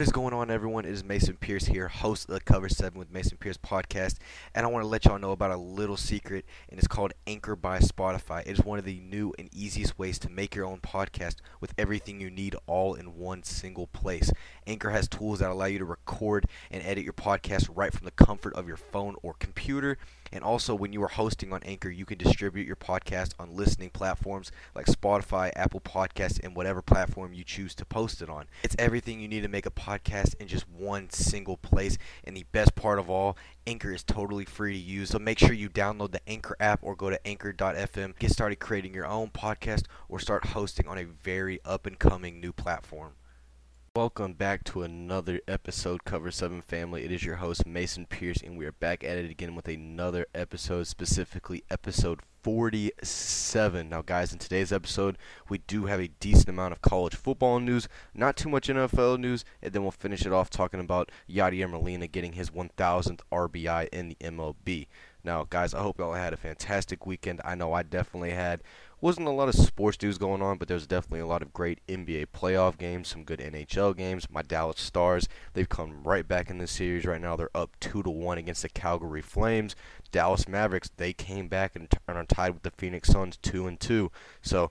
What is going on, everyone? It is Mason Pierce here, host of the Cover 7 with Mason Pierce podcast. And I want to let y'all know about a little secret, and it's called Anchor by Spotify. It is one of the new and easiest ways to make your own podcast with everything you need all in one single place. Anchor has tools that allow you to record and edit your podcast right from the comfort of your phone or computer. And also, when you are hosting on Anchor, you can distribute your podcast on listening platforms like Spotify, Apple Podcasts, and whatever platform you choose to post it on. It's everything you need to make a podcast in just one single place. And the best part of all, Anchor is totally free to use. So make sure you download the Anchor app or go to anchor.fm. Get started creating your own podcast or start hosting on a very up and coming new platform. Welcome back to another episode, Cover 7 Family. It is your host, Mason Pierce, and we are back at it again with another episode, specifically episode 47. Now, guys, in today's episode, we do have a decent amount of college football news, not too much NFL news, and then we'll finish it off talking about Yadier Molina getting his 1000th RBI in the MLB. Now, guys, I hope y'all had a fantastic weekend. I know I definitely had wasn't a lot of sports news going on, but there's definitely a lot of great NBA playoff games, some good NHL games. My Dallas Stars, they've come right back in the series right now. They're up two to one against the Calgary Flames. Dallas Mavericks, they came back and, and are tied with the Phoenix Suns two and two. So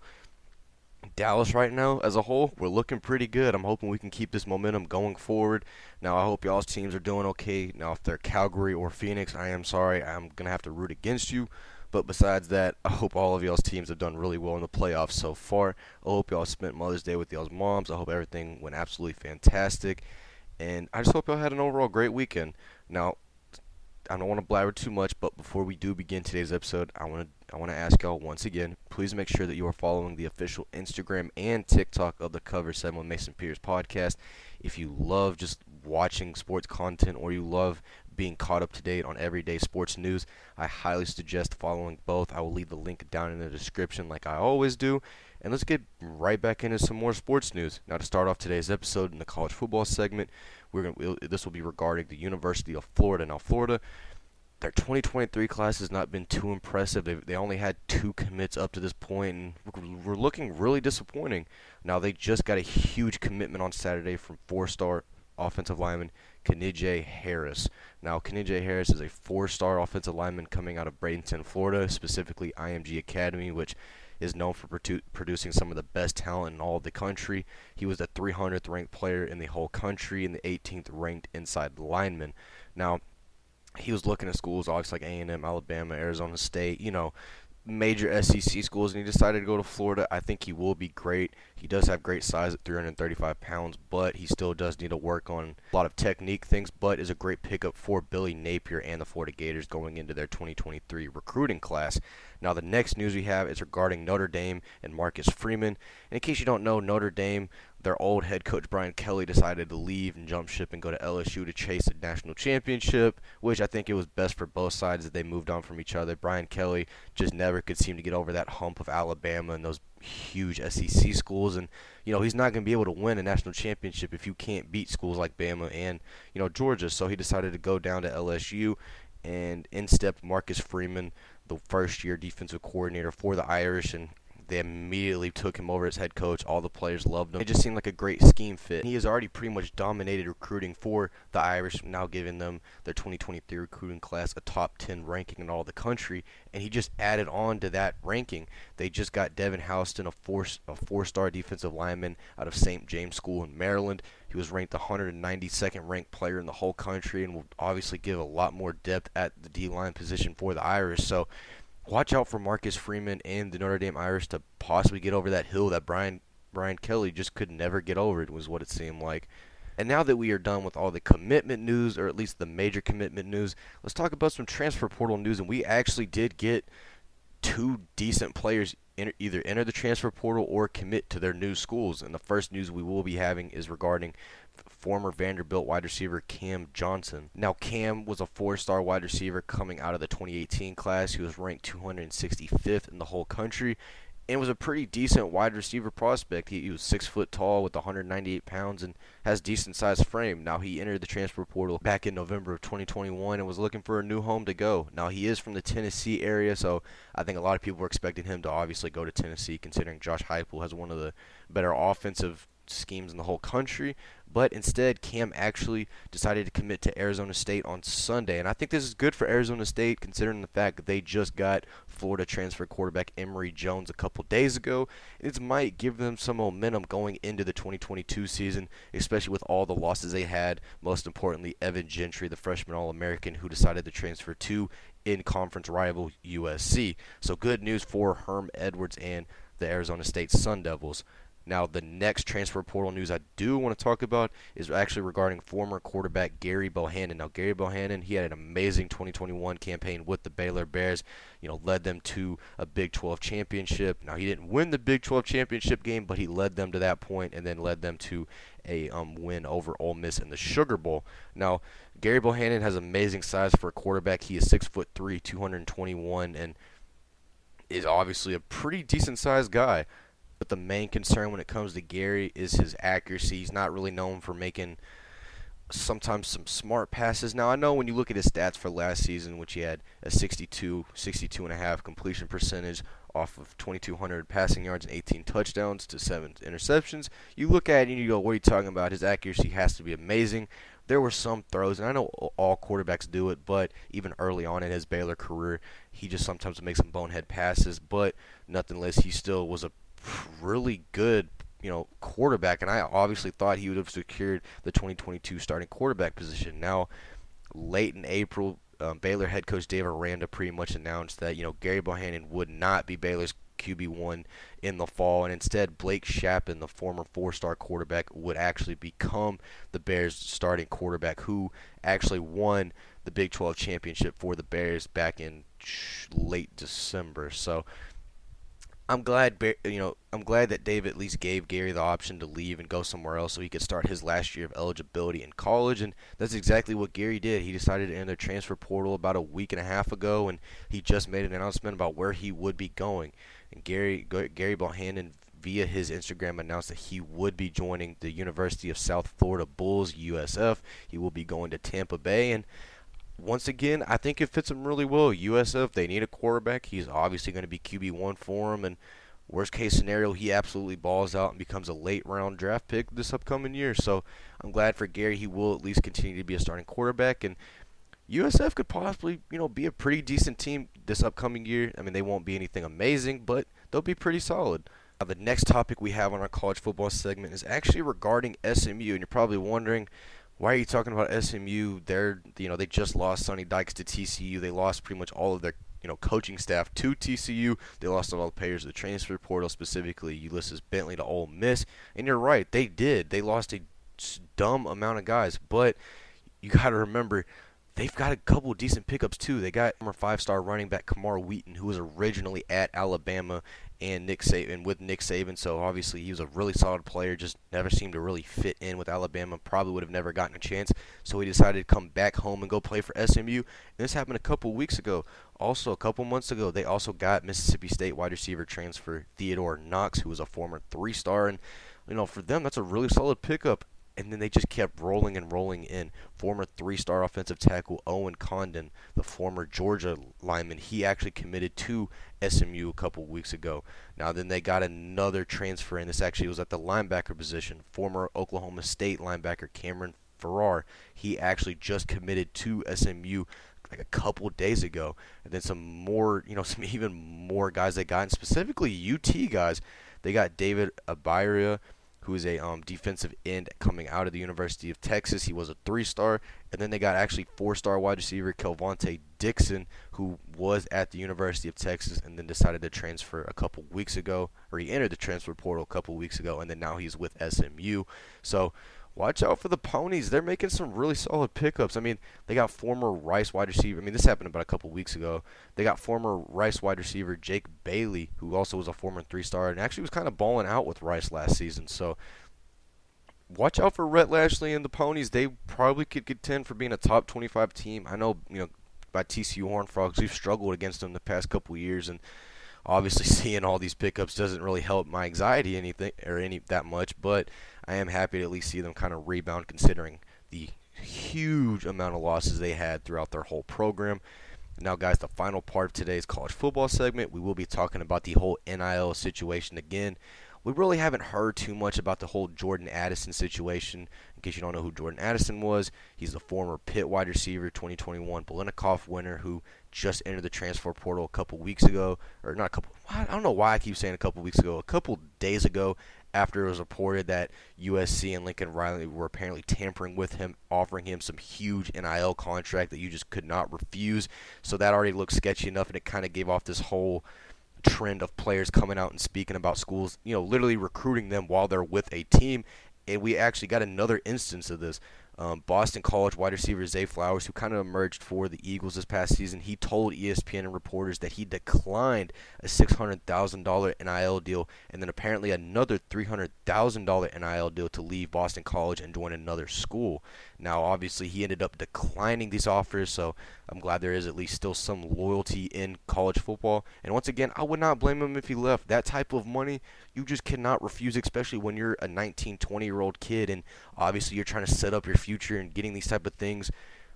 Dallas right now as a whole, we're looking pretty good. I'm hoping we can keep this momentum going forward. Now, I hope y'all's teams are doing okay. Now, if they're Calgary or Phoenix, I am sorry. I'm going to have to root against you. But besides that, I hope all of y'all's teams have done really well in the playoffs so far. I hope y'all spent Mother's Day with y'all's moms. I hope everything went absolutely fantastic. And I just hope y'all had an overall great weekend. Now, I don't want to blabber too much, but before we do begin today's episode, I want to I want to ask y'all once again, please make sure that you are following the official Instagram and TikTok of the Cover 7 with Mason Pierce podcast. If you love just watching sports content or you love being caught up to date on everyday sports news, I highly suggest following both. I will leave the link down in the description like I always do. And let's get right back into some more sports news. Now, to start off today's episode in the college football segment, we're going this will be regarding the University of Florida. Now, Florida, their 2023 class has not been too impressive. They they only had two commits up to this point, and we're looking really disappointing. Now, they just got a huge commitment on Saturday from four-star offensive lineman Knijeah Harris. Now, Knijeah Harris is a four-star offensive lineman coming out of Bradenton, Florida, specifically IMG Academy, which is known for produ- producing some of the best talent in all of the country. He was the 300th ranked player in the whole country and the 18th ranked inside lineman. Now, he was looking at schools obviously like A&M, Alabama, Arizona State, you know, major SEC schools, and he decided to go to Florida. I think he will be great. He does have great size at 335 pounds, but he still does need to work on a lot of technique things. But is a great pickup for Billy Napier and the Florida Gators going into their 2023 recruiting class. Now, the next news we have is regarding Notre Dame and Marcus Freeman. In case you don't know, Notre Dame their old head coach Brian Kelly decided to leave and jump ship and go to LSU to chase a national championship, which I think it was best for both sides that they moved on from each other. Brian Kelly just never could seem to get over that hump of Alabama and those huge SEC schools and you know he's not going to be able to win a national championship if you can't beat schools like Bama and you know Georgia so he decided to go down to LSU and in stepped Marcus Freeman the first year defensive coordinator for the Irish and they immediately took him over as head coach. All the players loved him. It just seemed like a great scheme fit. He has already pretty much dominated recruiting for the Irish, now giving them their 2023 recruiting class a top 10 ranking in all the country. And he just added on to that ranking. They just got Devan Houstan, a four a four-star defensive lineman out of St. James School in Maryland. He was ranked the 192nd ranked player in the whole country and will obviously give a lot more depth at the D line position for the Irish. So watch out for Marcus Freeman and the Notre Dame Irish to possibly get over that hill that Brian Brian Kelly just could never get over. It was what it seemed like. And now that we are done with all the commitment news, or at least the major commitment news, let's talk about some transfer portal news. And we actually did get two decent players enter, either enter the transfer portal or commit to their new schools. And the first news we will be having is regarding former Vanderbilt wide receiver Cam Johnson. Now, Cam was a four star wide receiver coming out of the 2018 class. He was ranked 265th in the whole country and was a pretty decent wide receiver prospect. He, he, was six foot tall with 198 pounds and has decent sized frame. Now he entered the transfer portal back in November of 2021 and was looking for a new home to go. Now he is from the Tennessee area, so I think a lot of people were expecting him to obviously go to Tennessee, considering Josh Heupel has one of the better offensive schemes in the whole country. But instead, Cam actually decided to commit to Arizona State on Sunday. And I think this is good for Arizona State considering the fact that they just got Florida transfer quarterback Emory Jones a couple days ago. It might give them some momentum going into the 2022 season, especially with all the losses they had. Most importantly, Evan Gentry, the freshman All American, who decided to transfer to in conference rival USC. So good news for Herm Edwards and the Arizona State Sun Devils. Now, the next transfer portal news I do want to talk about is actually regarding former quarterback Gerry Bohanon. Now, Gerry Bohanon, he had an amazing 2021 campaign with the Baylor Bears. You know, led them to a Big 12 championship. Now, he didn't win the Big 12 championship game, but he led them to that point and then led them to a um, win over Ole Miss in the Sugar Bowl. Now, Gerry Bohanon has amazing size for a quarterback. He is six foot three, 221, and is obviously a pretty decent sized guy. But the main concern when it comes to Gerry is his accuracy. He's not really known for making sometimes some smart passes. Now I know when you look at his stats for last season, which he had a 62, 62 and a half completion percentage off of 2,200 passing yards and 18 touchdowns to seven interceptions. You look at it and you go, "What are you talking about?" His accuracy has to be amazing. There were some throws, and I know all quarterbacks do it, but even early on in his Baylor career, he just sometimes makes some bonehead passes. But nothing less, he still was a really good, you know, quarterback, and I obviously thought he would have secured the 2022 starting quarterback position. Now, late in April, um, Baylor head coach Dave Aranda pretty much announced that you know Gerry Bohanon would not be Baylor's QB one in the fall, and instead Blake Shapen, the former four-star quarterback, would actually become the Bears' starting quarterback, who actually won the Big 12 championship for the Bears back in late December. So I'm glad, you know, I'm glad that Dave at least gave Gerry the option to leave and go somewhere else so he could start his last year of eligibility in college, and that's exactly what Gerry did. He decided to enter the transfer portal about a week and a half ago, and he just made an announcement about where he would be going. And Gerry Gerry Bohanon via his Instagram announced that he would be joining the University of South Florida Bulls USF. He will be going to Tampa Bay, and once again, I think it fits him really well. USF, they need a quarterback. He's obviously going to be QB1 for him. And worst case scenario, he absolutely balls out and becomes a late round draft pick this upcoming year. So I'm glad for Gerry. He will at least continue to be a starting quarterback. And USF could possibly, you know, be a pretty decent team this upcoming year. I mean, they won't be anything amazing, but they'll be pretty solid. Now, the next topic we have on our college football segment is actually regarding SMU. And you're probably wondering, why are you talking about SMU? They're you know they just lost Sonny Dykes to TCU. They lost pretty much all of their you know coaching staff to TCU. They lost all the players to the transfer portal, specifically Ulysses Bentley to Ole Miss. And you're right, they did. They lost a dumb amount of guys, but you got to remember they've got a couple decent pickups too. They got former five-star running back Camar Wheaton, who was originally at Alabama and Nick Saban with Nick Saban. So obviously he was a really solid player. Just never seemed to really fit in with Alabama. Probably would have never gotten a chance. So he decided to come back home and go play for SMU. And this happened a couple weeks ago. Also, a couple months ago, they also got Mississippi State wide receiver transfer Theodore Knox, who was a former three-star. And you know, for them, that's a really solid pickup and then they just kept rolling and rolling in. Former three-star offensive tackle Owen Condon, the former Georgia lineman, he actually committed to SMU a couple weeks ago. Now then they got another transfer in. This actually was at the linebacker position. Former Oklahoma State linebacker Cameron Farrar, he actually just committed to SMU like a couple days ago. And then some more, you know, some even more guys they got, and specifically UT guys. They got David Abiara who is a um, defensive end coming out of the University of Texas. He was a three-star, and then they got actually four-star wide receiver Kelvontay Dixon, who was at the University of Texas and then decided to transfer a couple weeks ago, or he entered the transfer portal a couple weeks ago, and then now he's with SMU. So watch out for the ponies. They're making some really solid pickups. I mean, they got former Rice wide receiver. I mean, this happened about a couple weeks ago. They got former Rice wide receiver Jake Bailey, who also was a former three-star and actually was kind of balling out with Rice last season. So watch out for Rhett Lashlee and the ponies. They probably could contend for being a top 25 team. I know, you know, by TCU Horn Frogs, we've struggled against them the past couple years and obviously seeing all these pickups doesn't really help my anxiety anything or any that much, but I am happy to at least see them kind of rebound considering the huge amount of losses they had throughout their whole program. Now, guys, the final part of today's college football segment, we will be talking about the whole NIL situation again. we really haven't heard too much about the whole Jordan Addison situation. In case you don't know who Jordan Addison was, he's the former Pitt wide receiver, 2021 Biletnikoff winner, who just entered the transfer portal a couple weeks ago, or not a couple. I don't know why I keep saying a couple weeks ago. A couple days ago, after it was reported that USC and Lincoln Riley were apparently tampering with him, offering him some huge NIL contract that you just could not refuse. So that already looked sketchy enough, and it kind of gave off this whole trend of players coming out and speaking about schools, you know, literally recruiting them while they're with a team. And we actually got another instance of this um, Boston College wide receiver Zay Flowers, who kind of emerged for the Eagles this past season, he told ESPN and reporters that he declined a $600,000 NIL deal and then apparently another $300,000 NIL deal to leave Boston College and join another school. Now, obviously, he ended up declining these offers, so I'm glad there is at least still some loyalty in college football. And once again, I would not blame him if he left. That type of money, you just cannot refuse, especially when you're a 19, 20 year old kid, and obviously you're trying to set up your future, and getting these type of things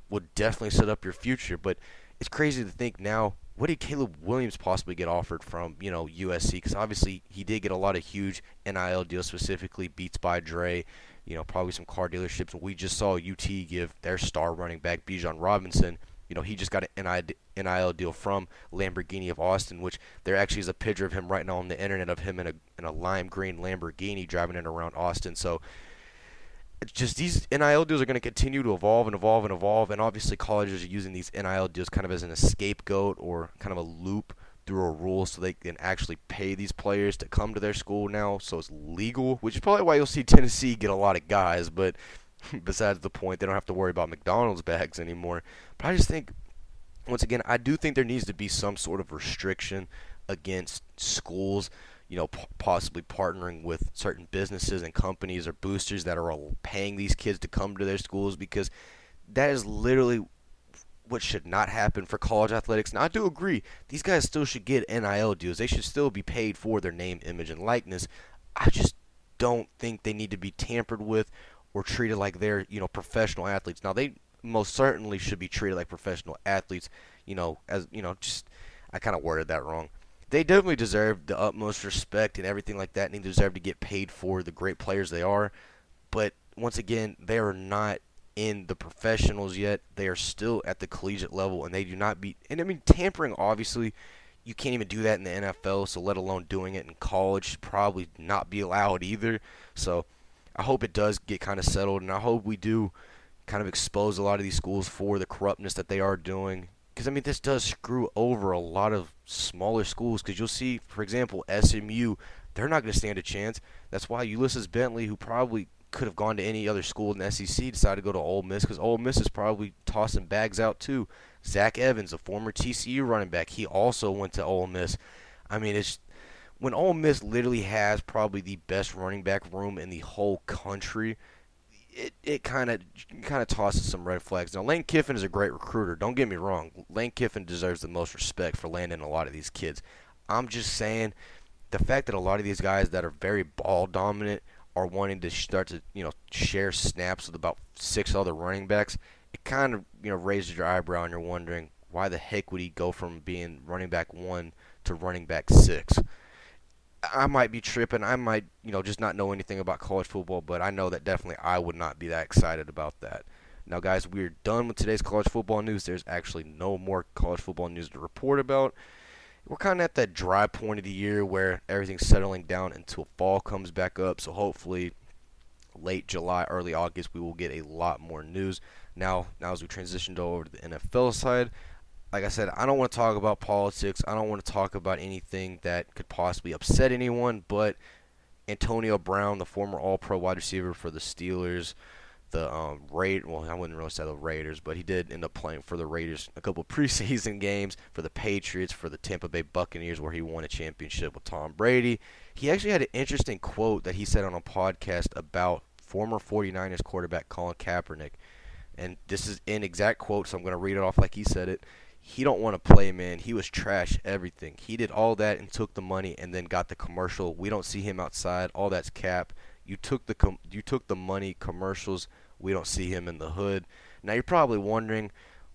would definitely set up your future. But it's crazy to think now. What did Caleb Williams possibly get offered from, you know, USC? Because obviously he did get a lot of huge NIL deals, specifically Beats by Dre, you know, probably some car dealerships. We just saw UT give their star running back Bijan Robinson. You know, he just got an NIL deal from Lamborghini of Austin, which there actually is a picture of him right now on the internet of him in a in a lime green Lamborghini driving it around Austin. So just these NIL deals are going to continue to evolve and evolve and evolve, and obviously colleges are using these NIL deals kind of as an scapegoat or kind of a loop through a rule so they can actually pay these players to come to their school now, so it's legal, which is probably why you'll see Tennessee get a lot of guys. But besides the point, they don't have to worry about McDonald's bags anymore. But I just think, once again, I do think there needs to be some sort of restriction against schools. You know, p- possibly partnering with certain businesses and companies or boosters that are paying these kids to come to their schools because that is literally what should not happen for college athletics. Now, I do agree, these guys still should get NIL deals. They should still be paid for their name, image, and likeness. I just don't think they need to be tampered with or treated like they're, you know, professional athletes. Now, they most certainly should be treated like professional athletes, you know, as, you know, just, I kind of worded that wrong. They definitely deserve the utmost respect and everything like that, and they deserve to get paid for the great players they are. But once again, they are not in the professionals yet. They are still at the collegiate level, and they do not be. And I mean, tampering obviously, you can't even do that in the NFL. So let alone doing it in college, should probably not be allowed either. So I hope it does get kind of settled, and I hope we do kind of expose a lot of these schools for the corruptness that they are doing. Because I mean, this does screw over a lot of smaller schools. Because you'll see, for example, SMU, they're not going to stand a chance. That's why Ulysses Bentley, who probably could have gone to any other school in the SEC, decided to go to Ole Miss because Ole Miss is probably tossing bags out too. Zach Evans, a former TCU running back, he also went to Ole Miss. I mean, it's when Ole Miss literally has probably the best running back room in the whole country. It it kind of kind of tosses some red flags. Now Lane Kiffin is a great recruiter. Don't get me wrong. Lane Kiffin deserves the most respect for landing a lot of these kids. I'm just saying the fact that a lot of these guys that are very ball dominant are wanting to start to you know share snaps with about six other running backs, it kind of you know raises your eyebrow and you're wondering why the heck would he go from being running back one to running back six. I might be tripping. I might, you know, just not know anything about college football, but I know that definitely I would not be that excited about that. Now, guys, we're done with today's college football news. There's actually no more college football news to report about we're kind of at that dry point of the year where everything's settling down until fall comes back up. So hopefully, late July, early August, we will get a lot more news. Now, now as we transition over to the NFL side, like I said, I don't want to talk about politics. I don't want to talk about anything that could possibly upset anyone. But Antonio Brown, the former All-Pro wide receiver for the Steelers, the um, Raid. Well, I wouldn't really say the Raiders, but he did end up playing for the Raiders a couple preseason games for the Patriots, for the Tampa Bay Buccaneers, where he won a championship with Tom Brady. He actually had an interesting quote that he said on a podcast about former 49ers quarterback Colin Kaepernick, and this is an exact quote, so I'm going to read it off like he said it. He don't want to play, man. He was trash everything. He did all that and took the money and then got the commercial. We don't see him outside. All that's cap. You took the com- you took the money commercials. We don't see him in the hood. Now you're probably wondering,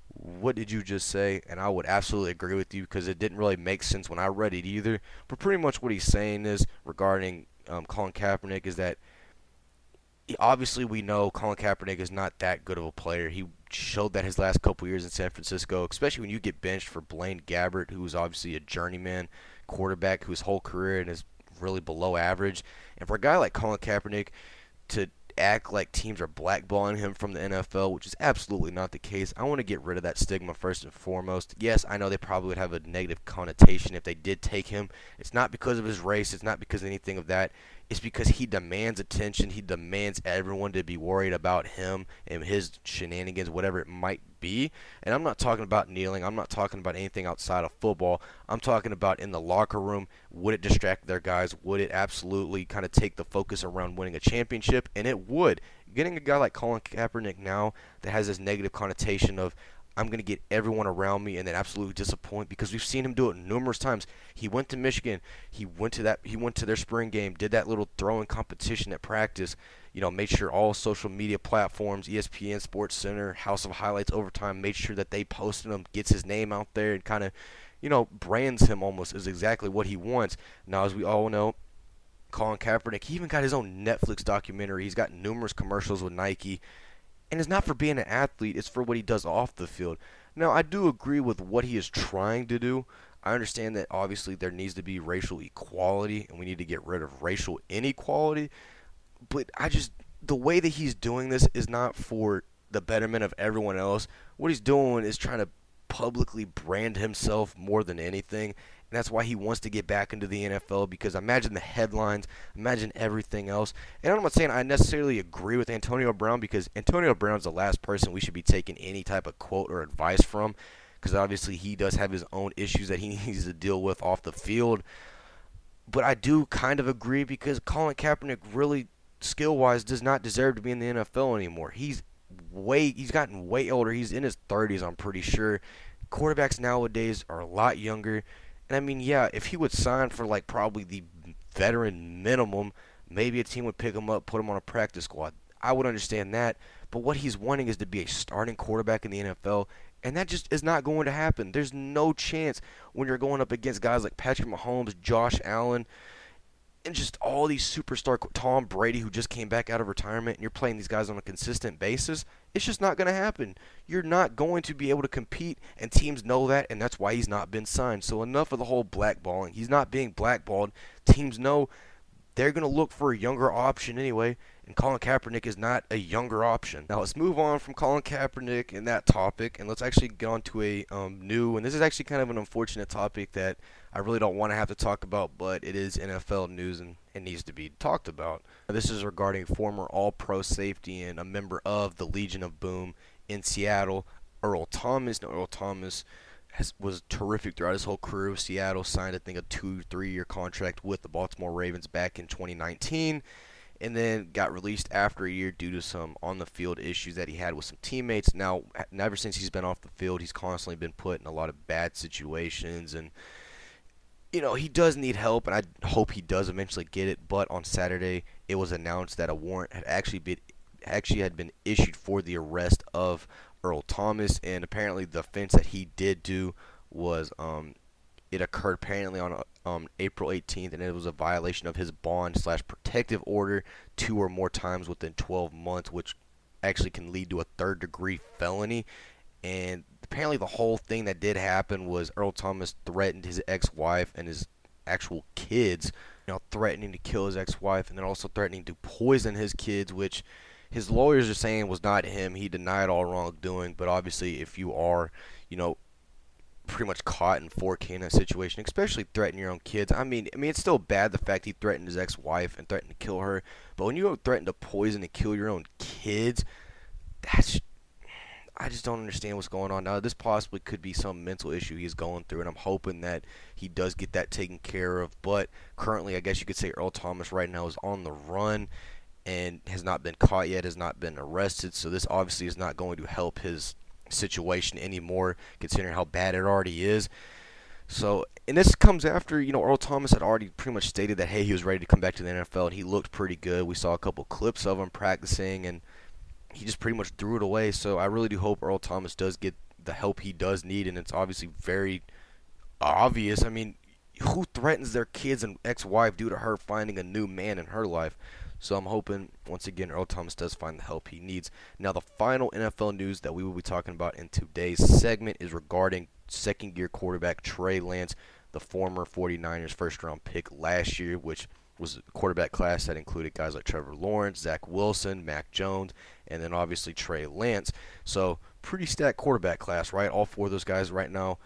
what did you just say? And I would absolutely agree with you because it didn't really make sense when I read it either. But pretty much what he's saying is regarding um, Colin Kaepernick is that obviously we know Colin Kaepernick is not that good of a player. He showed that his last couple years in San Francisco, especially when you get benched for Blaine Gabbert, who was obviously a journeyman quarterback whose whole career is really below average. And for a guy like Colin Kaepernick to act like teams are blackballing him from the NFL, which is absolutely not the case. I want to get rid of that stigma first and foremost. Yes, I know they probably would have a negative connotation if they did take him. It's not because of his race, it's not because of anything of that. It's because he demands attention. He demands everyone to be worried about him and his shenanigans, whatever it might be. And I'm not talking about kneeling. I'm not talking about anything outside of football. I'm talking about in the locker room. Would it distract their guys? Would it absolutely kind of take the focus around winning a championship? And it would. Getting a guy like Colin Kaepernick now that has this negative connotation of I'm going to get everyone around me and then absolutely disappoint because we've seen him do it numerous times. He went to Michigan, he went to that he went to their spring game, did that little throwing competition at practice, you know, made sure all social media platforms, ESPN, Sports Center, House of Highlights Overtime made sure that they posted him, gets his name out there and kind of, you know, brands him almost as exactly what he wants. Now as we all know, Colin Kaepernick, he even got his own Netflix documentary. He's got numerous commercials with Nike and it's not for being an athlete, it's for what he does off the field. Now, I do agree with what he is trying to do. I understand that obviously there needs to be racial equality and we need to get rid of racial inequality, but I just the way that he's doing this is not for the betterment of everyone else. What he's doing is trying to publicly brand himself more than anything and that's why he wants to get back into the NFL because imagine the headlines, imagine everything else. And I'm not saying I necessarily agree with Antonio Brown because Antonio Brown's the last person we should be taking any type of quote or advice from because obviously he does have his own issues that he needs to deal with off the field. But I do kind of agree because Colin Kaepernick really skill wise does not deserve to be in the NFL anymore. He's way he's gotten way older. He's in his 30s, I'm pretty sure. Quarterbacks nowadays are a lot younger. And I mean, yeah, if he would sign for like probably the veteran minimum, maybe a team would pick him up, put him on a practice squad. I would understand that. But what he's wanting is to be a starting quarterback in the NFL, and that just is not going to happen. There's no chance when you're going up against guys like Patrick Mahomes, Josh Allen, and just all these superstar Tom Brady who just came back out of retirement and you're playing these guys on a consistent basis, it's just not going to happen. You're not going to be able to compete and teams know that and that's why he's not been signed. So enough of the whole blackballing. He's not being blackballed. Teams know they're going to look for a younger option anyway, and Colin Kaepernick is not a younger option. Now let's move on from Colin Kaepernick and that topic, and let's actually get on to a um, new, and this is actually kind of an unfortunate topic that I really don't want to have to talk about, but it is NFL news and it needs to be talked about. This is regarding former All Pro safety and a member of the Legion of Boom in Seattle, Earl Thomas. Now, Earl Thomas has, was terrific throughout his whole career with Seattle. Signed, I think, a two, three-year contract with the Baltimore Ravens back in 2019, and then got released after a year due to some on-the-field issues that he had with some teammates. Now, ever since he's been off the field, he's constantly been put in a lot of bad situations and you know, he does need help, and I hope he does eventually get it. But on Saturday, it was announced that a warrant had actually been actually had been issued for the arrest of Earl Thomas, and apparently the offense that he did do was um, it occurred apparently on um, April 18th, and it was a violation of his bond slash protective order two or more times within 12 months, which actually can lead to a third degree felony. And apparently the whole thing that did happen was Earl Thomas threatened his ex-wife and his actual kids, you know, threatening to kill his ex-wife and then also threatening to poison his kids, which his lawyers are saying was not him. He denied all wrongdoing, but obviously if you are, you know, pretty much caught in 4K in that situation, especially threatening your own kids. I mean, I mean it's still bad the fact he threatened his ex-wife and threatened to kill her, but when you threaten to poison and kill your own kids, that's I just don't understand what's going on now. This possibly could be some mental issue he's going through, and I'm hoping that he does get that taken care of. But currently, I guess you could say Earl Thomas right now is on the run and has not been caught yet, has not been arrested. So this obviously is not going to help his situation anymore, considering how bad it already is. So, and this comes after you know Earl Thomas had already pretty much stated that hey he was ready to come back to the NFL and he looked pretty good. We saw a couple clips of him practicing and he just pretty much threw it away. So I really do hope Earl Thomas does get the help he does need, and it's obviously very obvious. I mean, who threatens their kids and ex-wife due to her finding a new man in her life? So I'm hoping once again Earl Thomas does find the help he needs. Now the final NFL news that we will be talking about in today's segment is regarding second year quarterback Trey Lance, the former 49ers first round pick last year, which was a quarterback class that included guys like Trevor Lawrence, Zach Wilson, Mac Jones, and then obviously Trey Lance. So pretty stacked quarterback class, right? All four of those guys right now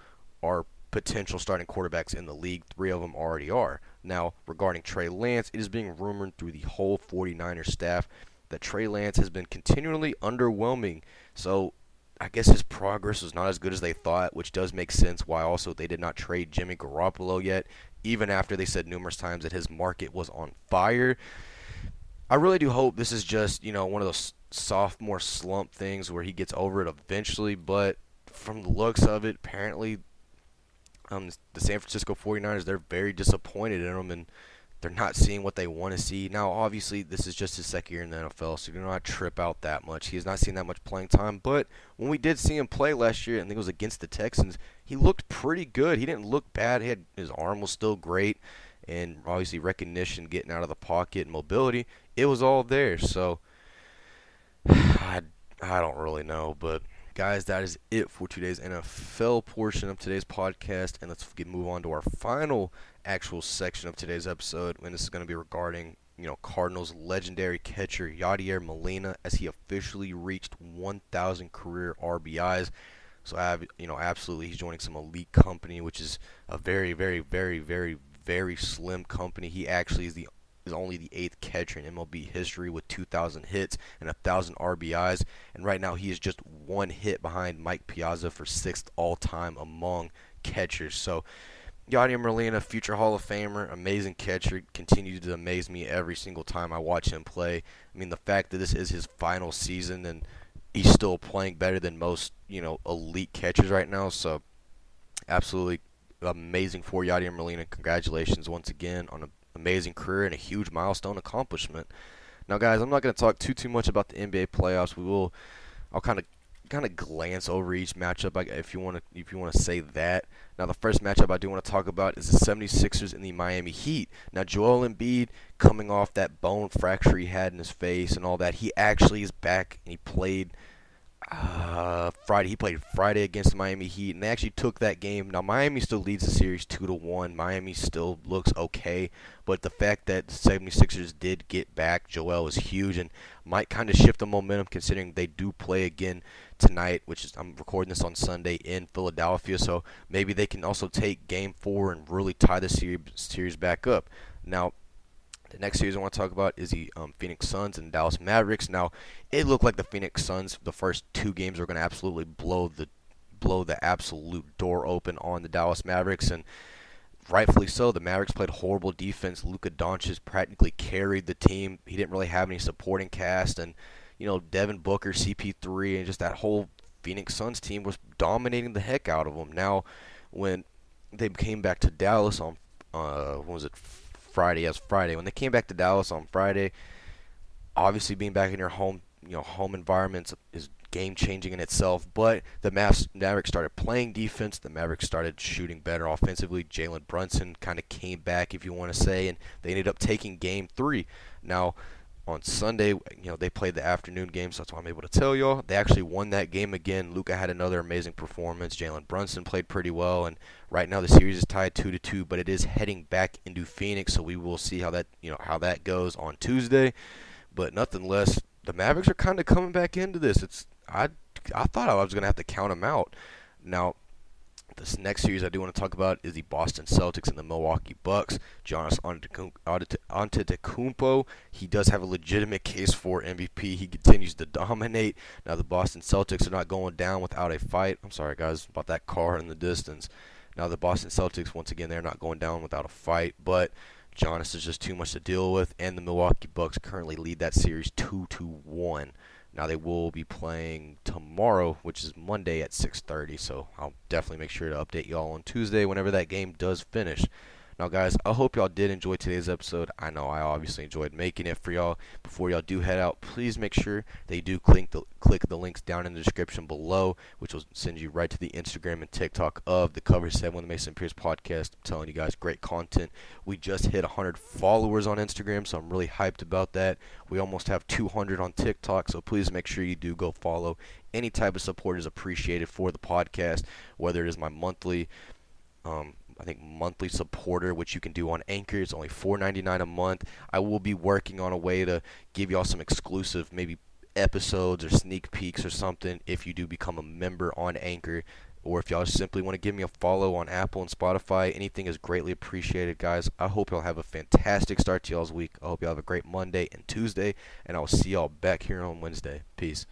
are potential starting quarterbacks in the league. Three of them already are. Now, regarding Trey Lance, it is being rumored through the whole 49ers staff that Trey Lance has been continually underwhelming. So, I guess his progress was not as good as they thought, which does make sense why also they did not trade Jimmy Garoppolo yet, even after they said numerous times that his market was on fire. I really do hope this is just, you know, one of those sophomore slump things where he gets over it eventually, but from the looks of it, apparently um, the San Francisco 49ers, they're very disappointed in him and they're not seeing what they want to see. Now, obviously, this is just his second year in the NFL, so you're not trip out that much. He has not seen that much playing time, but when we did see him play last year, I think it was against the Texans, he looked pretty good. He didn't look bad. He had, his arm was still great, and obviously recognition, getting out of the pocket, and mobility, it was all there. So I, I don't really know, but guys, that is it for today's NFL portion of today's podcast. And let's get, move on to our final actual section of today's episode. And this is going to be regarding, you know, Cardinals legendary catcher Yadier Molina as he officially reached 1,000 career RBIs. So I have, you know, absolutely, he's joining some elite company, which is a very, very, very, very, very slim company. He actually is the is only the eighth catcher in MLB history with 2,000 hits and 1,000 RBIs. And right now, he is just one hit behind Mike Piazza for sixth all time among catchers. So, Yadier Molina, future Hall of Famer, amazing catcher, continues to amaze me every single time I watch him play. I mean, the fact that this is his final season and he's still playing better than most, you know, elite catchers right now. So, absolutely amazing for Yadier Molina. Congratulations once again on a amazing career and a huge milestone accomplishment. Now, guys, I'm not going to talk too too much about the NBA playoffs. We will, I'll kind of kind of glance over each matchup if you want to if you want to say that. Now, the first matchup I do want to talk about is the 76ers and the Miami Heat. Now, Joel Embiid coming off that bone fracture he had in his face and all that, he actually is back and he played uh, Friday. He played Friday against the Miami Heat, and they actually took that game. Now Miami still leads the series two to one. Miami still looks okay, but the fact that the 76ers did get back Joel is huge and might kind of shift the momentum considering they do play again tonight, which is I'm recording this on Sunday in Philadelphia, so maybe they can also take Game Four and really tie the series series back up. Now the next series I want to talk about is the um, Phoenix Suns and Dallas Mavericks. Now, it looked like the Phoenix Suns, the first two games, were going to absolutely blow the blow the absolute door open on the Dallas Mavericks, and rightfully so. The Mavericks played horrible defense. Luka Doncic practically carried the team. He didn't really have any supporting cast, and you know Devin Booker, CP3, and just that whole Phoenix Suns team was dominating the heck out of them. Now, when they came back to Dallas on uh, what was it Friday as Friday. When they came back to Dallas on Friday, obviously being back in your home, you know, home environment is game changing in itself. But the Mavericks started playing defense. The Mavericks started shooting better offensively. Jalen Brunson kind of came back, if you want to say, and they ended up taking Game Three. Now on Sunday, you know, they played the afternoon game, so that's why I'm able to tell y'all. They actually won that game again. Luka had another amazing performance. Jalen Brunson played pretty well, and right now the series is tied two to two, but it is heading back into Phoenix, so we will see how that you know how that goes on Tuesday. But nothing less, the Mavericks are kind of coming back into this. It's I I thought I was gonna have to count them out. Now this next series I do want to talk about is the Boston Celtics and the Milwaukee Bucks. Giannis Antetokounmpo, he does have a legitimate case for MVP. He continues to dominate. Now the Boston Celtics are not going down without a fight. I'm sorry guys about that car in the distance. Now the Boston Celtics once again they're not going down without a fight, but Giannis is just too much to deal with, and the Milwaukee Bucks currently lead that series two to one. Now they will be playing tomorrow, which is Monday at 6:30. So I'll definitely make sure to update y'all on Tuesday whenever that game does finish. Now, guys, I hope y'all did enjoy today's episode. I know I obviously enjoyed making it for y'all. Before y'all do head out, please make sure they do click the click the links down in the description below, which will send you right to the Instagram and TikTok of the Cover Seven with Mason Pierce podcast. I'm telling you guys, great content. We just hit 100 followers on Instagram, so I'm really hyped about that. We almost have 200 on TikTok, so please make sure you do go follow. Any type of support is appreciated for the podcast, whether it is my monthly. Um, I think monthly supporter, which you can do on Anchor. It's only $4.99 a month. I will be working on a way to give y'all some exclusive, maybe episodes or sneak peeks or something if you do become a member on Anchor. Or if y'all simply want to give me a follow on Apple and Spotify, anything is greatly appreciated, guys. I hope y'all have a fantastic start to y'all's week. I hope y'all have a great Monday and Tuesday, and I'll see y'all back here on Wednesday. Peace.